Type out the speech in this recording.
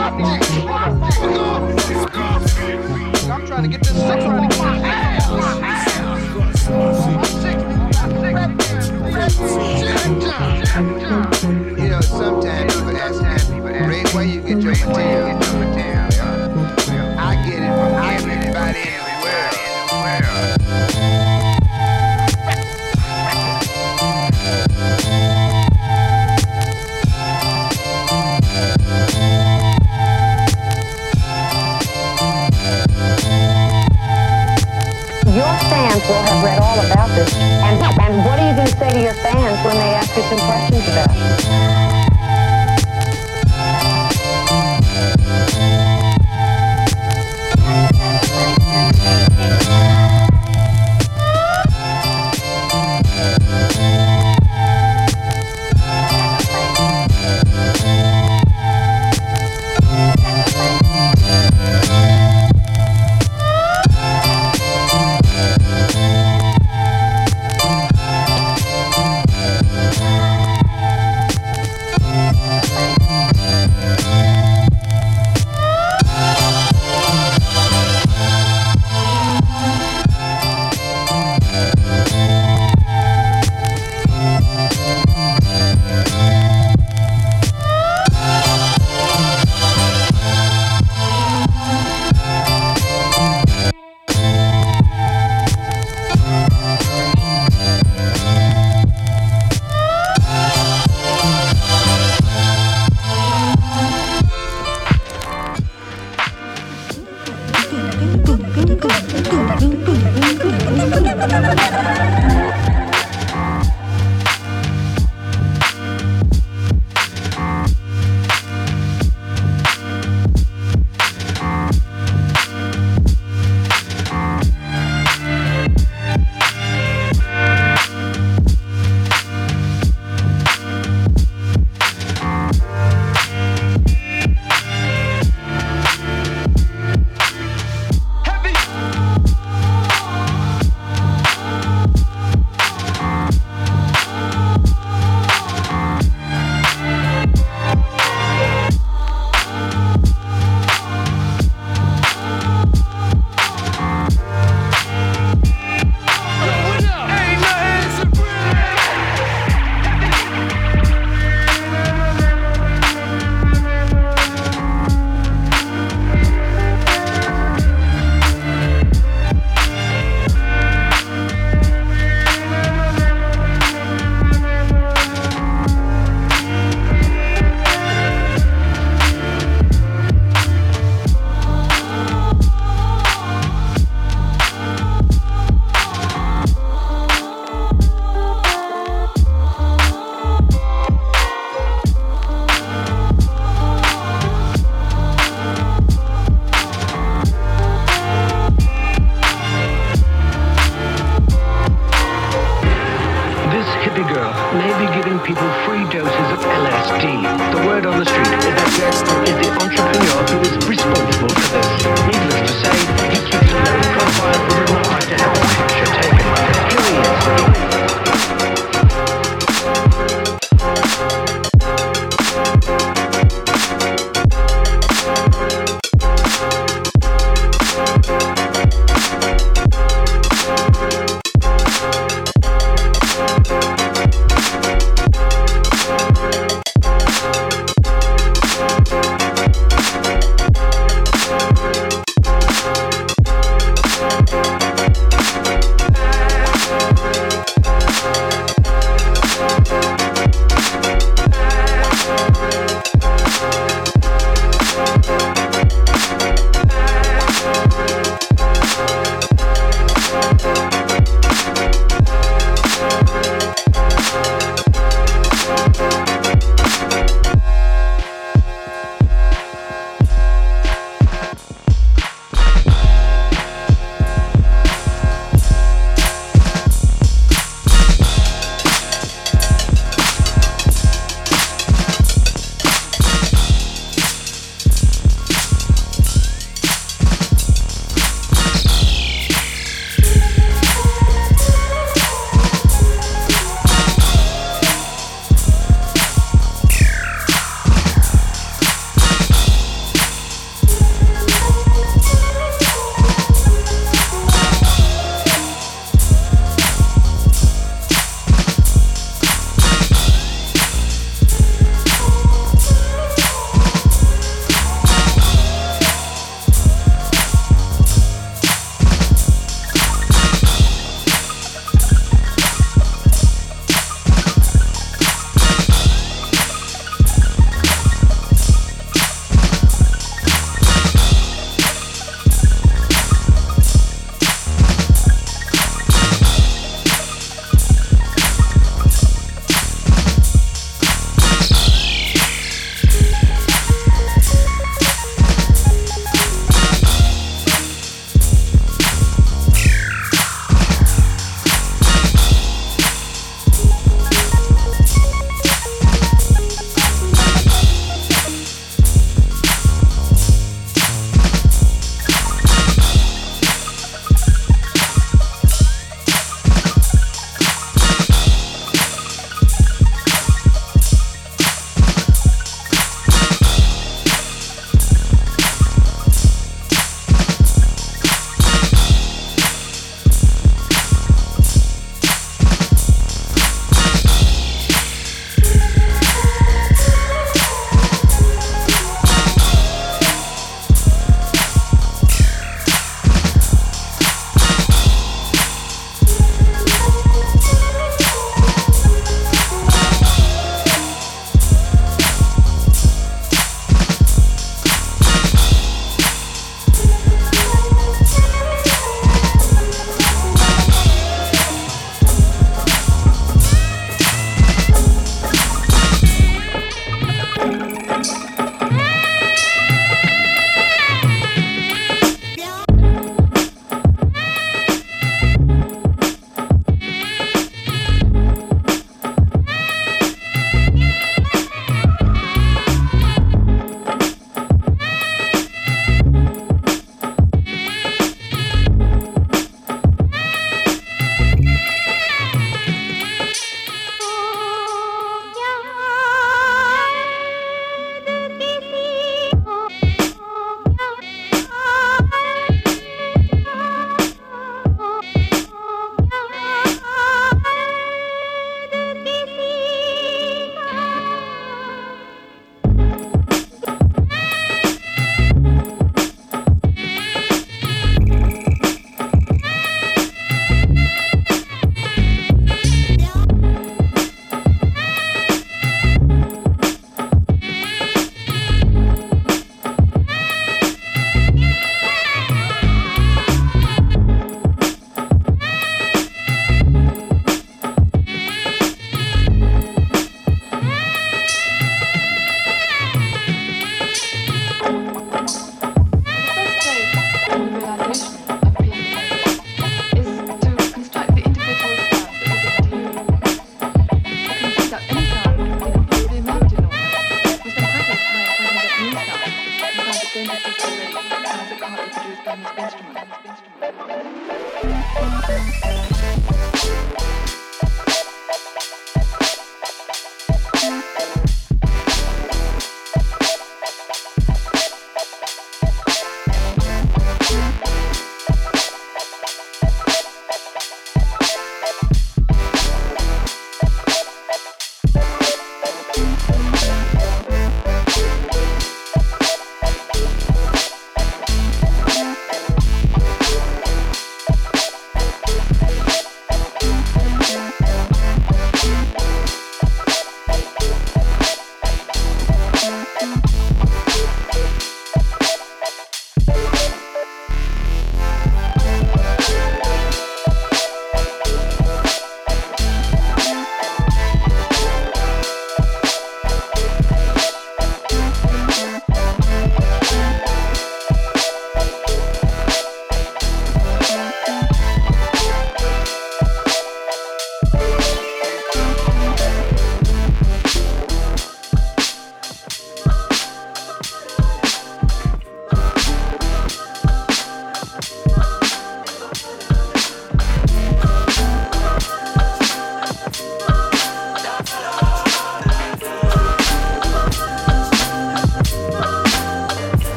I'm trying to get this my. Yeah, sometimes people ask, people ask, where you get your. all about this. And, and what are you going to say to your fans when they ask you some questions about it?